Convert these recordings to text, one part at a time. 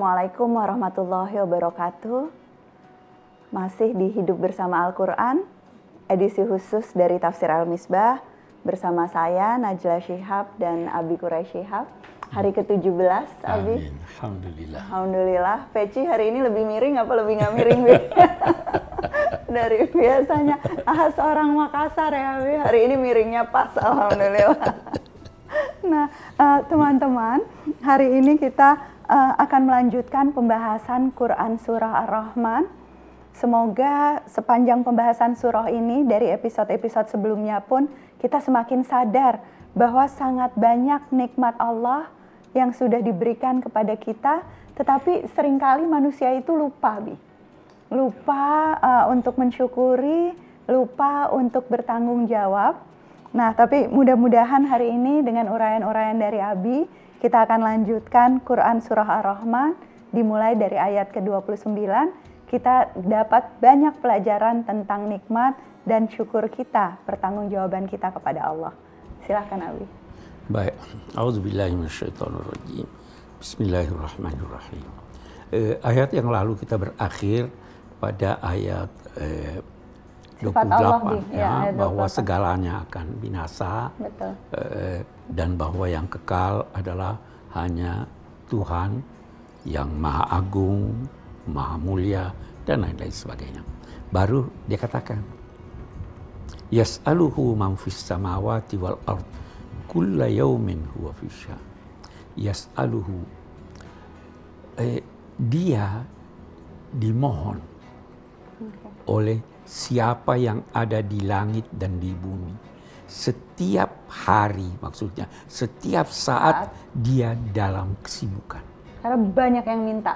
Assalamualaikum warahmatullahi wabarakatuh. Masih di Hidup Bersama Al-Quran, edisi khusus dari Tafsir Al-Misbah bersama saya Najla Shihab dan Abi Quraish Shihab. Hari ke-17, Abi. Amin. Alhamdulillah. Alhamdulillah. Peci hari ini lebih miring apa lebih nggak miring, Bi? Dari biasanya. Ah, seorang Makassar ya, Bi. Hari ini miringnya pas, Alhamdulillah. Nah, eh, teman-teman, hari ini kita uh, akan melanjutkan pembahasan Quran Surah Ar-Rahman. Semoga sepanjang pembahasan surah ini dari episode-episode sebelumnya pun kita semakin sadar bahwa sangat banyak nikmat Allah yang sudah diberikan kepada kita, tetapi sering kali manusia itu lupa, Bi. Lupa uh, untuk mensyukuri, lupa untuk bertanggung jawab. Nah, tapi mudah-mudahan hari ini dengan uraian-uraian dari Abi, kita akan lanjutkan Quran Surah Ar-Rahman dimulai dari ayat ke-29. Kita dapat banyak pelajaran tentang nikmat dan syukur kita, pertanggungjawaban kita kepada Allah. Silahkan Abi. Baik. Auzubillahiminasyaitonirrajim. Bismillahirrahmanirrahim. Eh, ayat yang lalu kita berakhir pada ayat eh, 28 Allah, ya, Ya, bahwa 28. segalanya akan binasa Betul. eh, dan bahwa yang kekal adalah hanya Tuhan yang maha agung, maha mulia dan lain-lain sebagainya. Baru dia katakan Yas'aluhu man fis samawati wal ard kulla yaumin huwa fisya. Yas'aluhu eh, dia dimohon oleh siapa yang ada di langit dan di bumi. Setiap hari maksudnya, setiap saat dia dalam kesibukan. Karena banyak yang minta,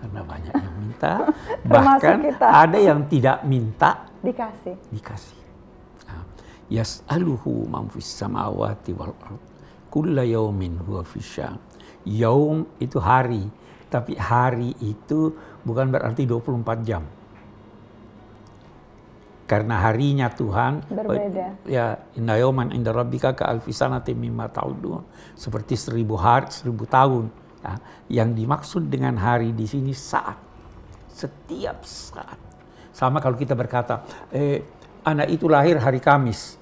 Karena banyak yang minta, bahkan kita. ada yang tidak minta dikasih. dikasih. Nah, Yas'aluhu man fis samawati wal ard. Kulla yaumin huwa fisya. Yaum itu hari, tapi hari itu bukan berarti 24 jam. Karena harinya Tuhan Berbeda. ya inna yauman inda rabbika ka alfi sanatin mimma ta'udun seperti seribu hari seribu tahun ya. yang dimaksud dengan hari di sini saat setiap saat sama kalau kita berkata eh, anak itu lahir hari Kamis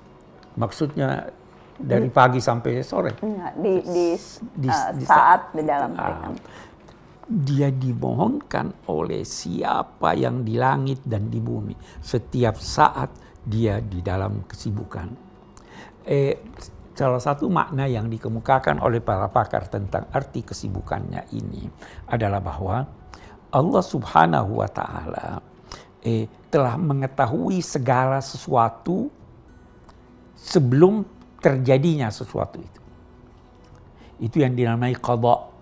maksudnya dari pagi sampai sore di, di, Di- uh, di saat di dalam mereka. Dia dimohonkan oleh siapa yang di langit dan di bumi. Setiap saat dia di dalam kesibukan. Eh, salah satu makna yang dikemukakan oleh para pakar tentang arti kesibukannya ini adalah bahwa Allah Subhanahu wa taala eh, telah mengetahui segala sesuatu sebelum terjadinya sesuatu itu. Itu yang dinamai qada.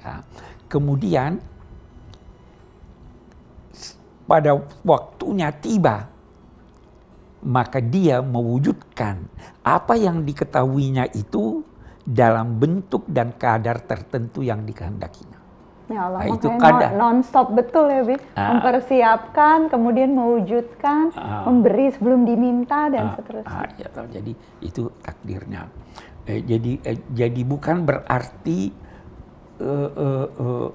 Nah, kemudian pada waktunya tiba, maka dia mewujudkan apa yang diketahuinya itu dalam bentuk dan kadar tertentu yang dikehendakinya. Ya Allah, Nah, itu kadar. non, stop betul ya, Bi. Ah. Mempersiapkan, kemudian mewujudkan, Ah. memberi sebelum diminta dan Ah, seterusnya. ah, ya, tahu. jadi itu takdirnya. Eh, jadi eh, jadi bukan berarti eh, eh, eh,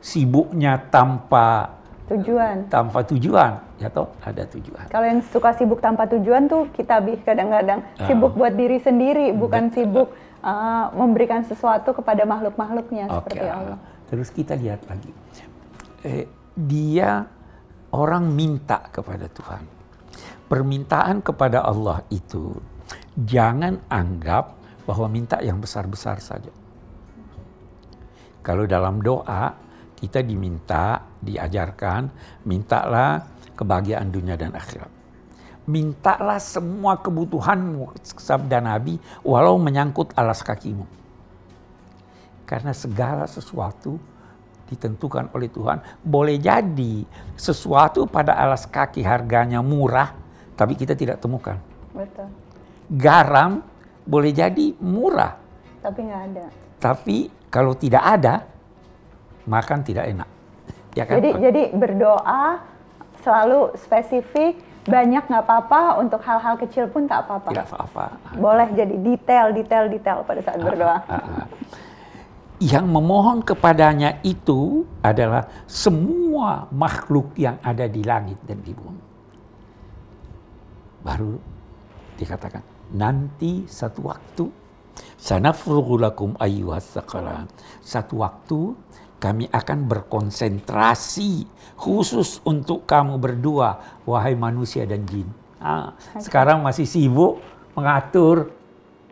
sibuknya tanpa Tujuan. tanpa tujuan, ya toh ada tujuan. Kalau yang suka sibuk tanpa tujuan tuh kita bi kadang-kadang Ah. sibuk buat diri sendiri, bukan sibuk uh, memberikan sesuatu kepada makhluk-makhluknya Oke, seperti Allah. terus kita lihat lagi, eh, dia orang minta kepada Tuhan. Permintaan kepada Allah itu jangan anggap bahwa minta yang besar-besar saja. Kalau dalam doa kita diminta, diajarkan, mintalah kebahagiaan dunia dan akhirat. Mintalah semua kebutuhanmu, sabda Nabi, walau menyangkut alas kakimu. Karena segala sesuatu ditentukan oleh Tuhan. Boleh jadi sesuatu pada alas kaki harganya murah, tapi kita tidak temukan. Betul. Garam boleh jadi murah, Tapi nggak ada. tapi kalau tidak ada, makan tidak enak. Ya kan? Jadi jadi berdoa selalu spesifik, banyak nggak apa-apa, untuk hal-hal kecil pun tak apa-apa. tidak apa-apa. Boleh jadi detail, detail, detail pada saat berdoa. Ah, ah. yang memohon kepadanya itu adalah semua makhluk yang ada di langit dan di bumi. Baru dikatakan nanti satu waktu sanafrughu lakum ayyuhas Satu waktu kami akan berkonsentrasi khusus untuk kamu berdua wahai manusia dan jin. Ah, sekarang masih sibuk mengatur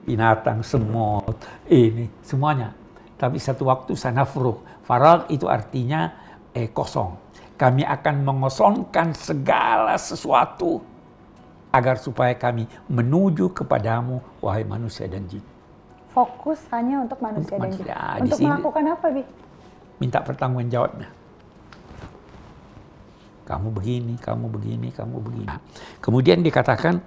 binatang, semut, ini semuanya tapi satu waktu sanafruh. Farag itu artinya eh, kosong. Kami akan mengosongkan segala sesuatu agar supaya kami menuju kepadamu, wahai manusia dan jin. Fokus hanya untuk manusia untuk dan jin. Ya, untuk sini, melakukan apa, Bi? Minta pertanggung jawabnya. Kamu begini, kamu begini, kamu begini. Nah, kemudian dikatakan,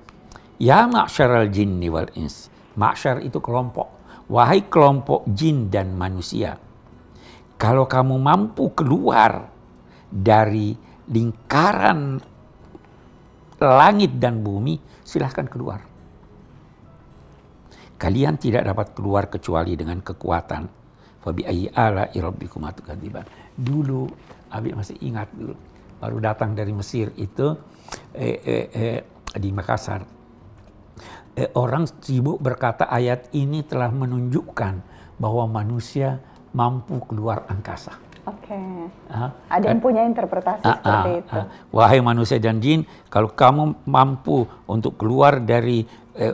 Ya ma'syaral jinni wal ins. Ma'syar itu kelompok Wahai kelompok jin dan manusia, kalau kamu mampu keluar dari lingkaran langit dan bumi, silahkan keluar. Kalian tidak dapat keluar kecuali dengan kekuatan. Fabi ayyi ala irabbikum Dulu, Abi masih ingat dulu, baru datang dari Mesir itu eh, eh, eh, di Makassar eh, orang sibuk berkata ayat ini telah menunjukkan bahwa manusia mampu keluar angkasa. Oke. Okay. Ada yang punya interpretasi ah, seperti ah, itu. Ah. Wahai manusia dan jin, kalau kamu mampu untuk keluar dari eh,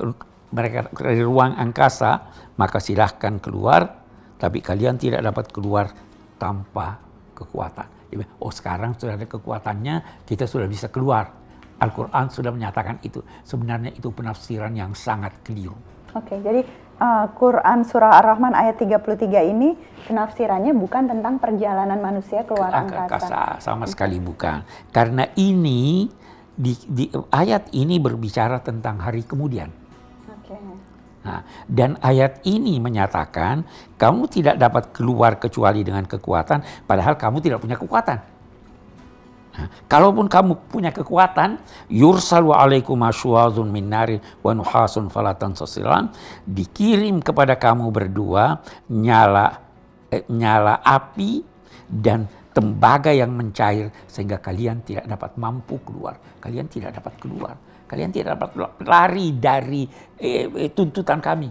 mereka dari ruang angkasa, maka silahkan keluar. Tapi kalian tidak dapat keluar tanpa kekuatan. Oh sekarang sudah ada kekuatannya, kita sudah bisa keluar Al-Quran sudah menyatakan itu. Sebenarnya itu penafsiran yang sangat keliru. Oke, jadi uh, Quran Surah Ar-Rahman ayat 33 ini penafsirannya bukan tentang perjalanan manusia keluar angkasa. angkasa. Sama sekali bukan. Karena ini, di, di, ayat ini berbicara tentang hari kemudian. Nah, dan ayat ini menyatakan kamu tidak dapat keluar kecuali dengan kekuatan, padahal kamu tidak punya kekuatan. Nah, kalaupun kamu punya kekuatan, yursalu alaikum asywadun min nari wa nuhasun falatan sosilan, dikirim kepada kamu berdua nyala eh, nyala api dan tembaga yang mencair sehingga kalian tidak dapat mampu keluar. Kalian tidak dapat keluar. Kalian tidak dapat lari dari eh, eh, tuntutan kami.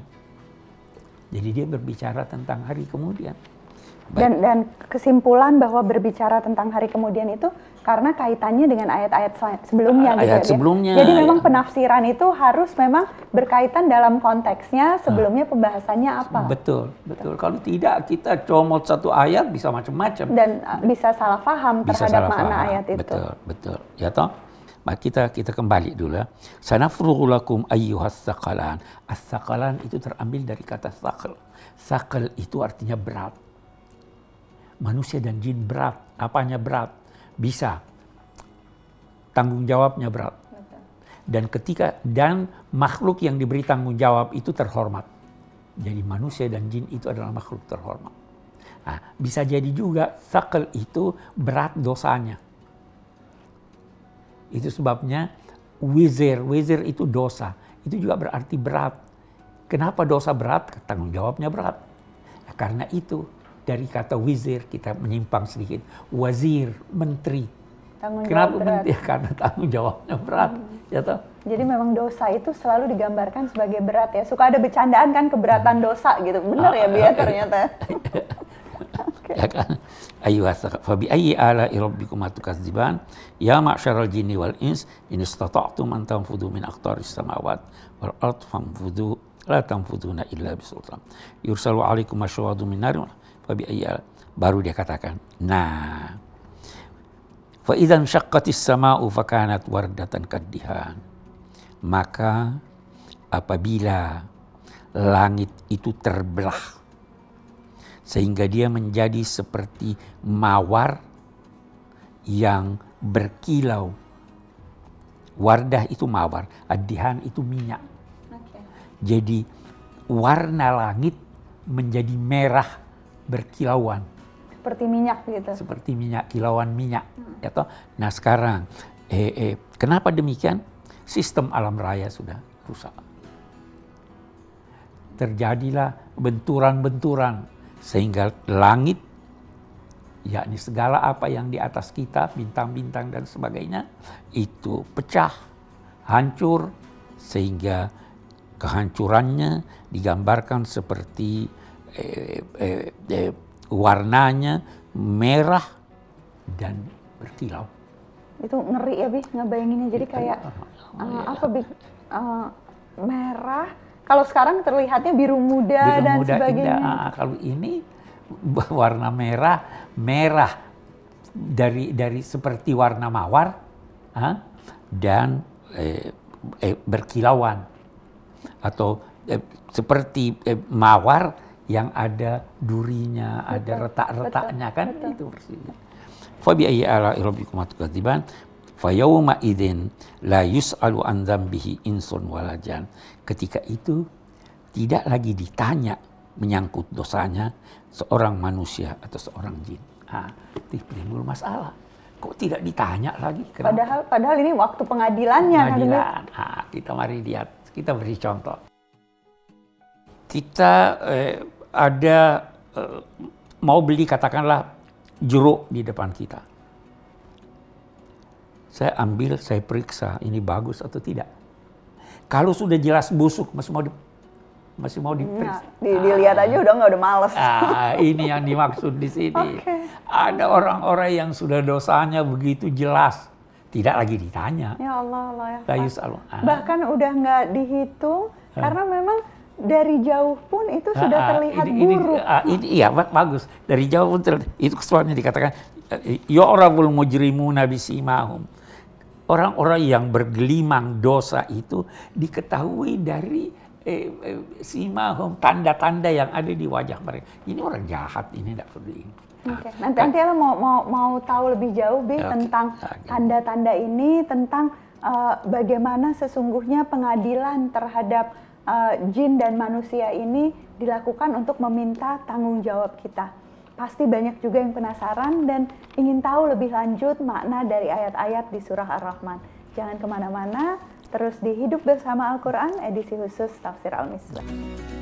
Jadi dia berbicara tentang hari kemudian. Dan dan kesimpulan bahwa berbicara tentang hari kemudian itu karena kaitannya dengan ayat-ayat sebelumnya gitu ayat gitu sebelumnya. Jadi memang penafsiran itu harus memang berkaitan dalam konteksnya sebelumnya pembahasannya apa. Betul, betul. Kalau tidak kita comot satu ayat bisa macam-macam. Dan uh, bisa salah paham bisa terhadap salah makna paham. ayat itu. Betul, betul. Ya toh? Maka kita kita kembali dulu ya. Sanafrughu lakum ayyuhas saqalan. As-saqalan itu terambil dari kata saqal. Saqal itu artinya berat manusia dan jin berat. Apanya berat? Bisa. Tanggung jawabnya berat. Dan ketika dan makhluk yang diberi tanggung jawab itu terhormat. Jadi manusia dan jin itu adalah makhluk terhormat. Nah, bisa jadi juga sakel itu berat dosanya. Itu sebabnya wizir, wizir itu dosa. Itu juga berarti berat. Kenapa dosa berat? Tanggung jawabnya berat. Nah, karena itu dari kata wizir kita menyimpang sedikit. Wazir, menteri. Tanggung Kenapa berat. menteri? Karena tanggung jawabnya berat. Hmm. Ya toh? Jadi memang dosa itu selalu digambarkan sebagai berat ya. Suka ada bercandaan kan keberatan hmm. dosa gitu. Benar ya Bia ternyata. okay. Ya kan? Ayu fabi ayyi ala rabbikum atukadziban ya ma'syaral jinni wal ins in istata'tum an tanfudu min aqtaris samawat wal ard fanfudu la tanfuduna illa bisultan yursalu alaikum asyawadu min nar Fabi ayya baru dia katakan, nah, fa idzan syaqqatis sama'u fakanat wardatan kaddihan. Maka apabila langit itu terbelah sehingga dia menjadi seperti mawar yang berkilau. Wardah itu mawar, adihan itu minyak. Okay. Jadi warna langit menjadi merah berkilauan. Seperti minyak gitu. Seperti minyak, kilauan minyak. Hmm. Ya toh? Nah sekarang, eh, eh, kenapa demikian? Sistem alam raya sudah rusak. Terjadilah benturan-benturan sehingga langit yakni segala apa yang di atas kita, bintang-bintang dan sebagainya, itu pecah, hancur, sehingga kehancurannya digambarkan seperti eh, eh, eh, warnanya merah dan berkilau. Itu ngeri ya, Bi, ngebayanginnya. Jadi kayak Oh, uh, apa, Bi? Uh, merah. Kalau sekarang terlihatnya biru muda Biru dan muda sebagainya. indah. Ah, Kalau ini warna merah, merah dari dari seperti warna mawar ah, dan eh, eh, berkilauan atau eh, seperti eh, mawar yang ada durinya, ada Betul, retak-retaknya kan betul. itu persis. Fabi ayyi ala'i rabbikum tukadziban fayawma idzin la yus'alu an dzambihi insun wala jan. Ketika itu tidak lagi ditanya menyangkut dosanya seorang manusia atau seorang jin. Ah, timbul masalah. Kok tidak ditanya lagi? Kenapa? Padahal padahal ini waktu pengadilannya kan, Bi? pengadilan. Ah, kita mari lihat, kita beri contoh. Kita eh, ada eh, mau beli katakanlah jeruk di depan kita. Saya ambil, saya periksa ini bagus atau tidak. Kalau sudah jelas busuk masih mau di, masih mau Nah, diperiksa. di- dilihat aja udah nggak udah males. Ah, ini yang dimaksud di sini. Oke. Ada orang-orang yang sudah dosanya begitu jelas, tidak lagi ditanya. Ya Allah, Allah ya. La yus'alu. Ah. Bahkan udah nggak dihitung karena memang dari jauh pun itu sudah Ah, ah, terlihat ini, ini, buruk. ah, ini iya ba- bagus dari jauh pun terlihat. itu soalnya dikatakan yu'raful mujrimuna bisimahum orang-orang yang bergelimang dosa itu diketahui dari eh, eh, simahum tanda-tanda yang ada di wajah mereka ini orang jahat ini tidak perlu ini Oke, nanti nanti Ella mau mau mau tahu lebih jauh bi Oke, tentang oke. tanda-tanda ini tentang eh, bagaimana sesungguhnya pengadilan terhadap eh, jin dan manusia ini dilakukan untuk meminta tanggung jawab kita. Pasti banyak juga yang penasaran dan ingin tahu lebih lanjut makna dari ayat-ayat di surah Ar-Rahman. Jangan ke mana-mana, terus di Hidup Bersama Al-Quran edisi khusus Tafsir Al-Misbah.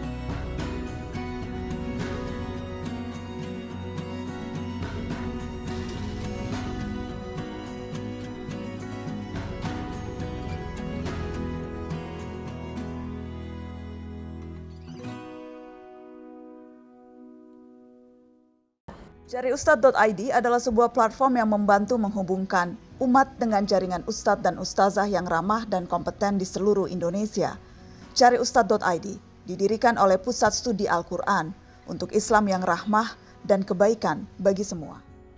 Jariustad.id adalah sebuah platform yang membantu menghubungkan umat dengan jaringan ustadz dan ustazah yang ramah dan kompeten di seluruh Indonesia. Jariustad.id didirikan oleh Pusat Studi Al-Quran untuk Islam yang rahmah dan kebaikan bagi semua.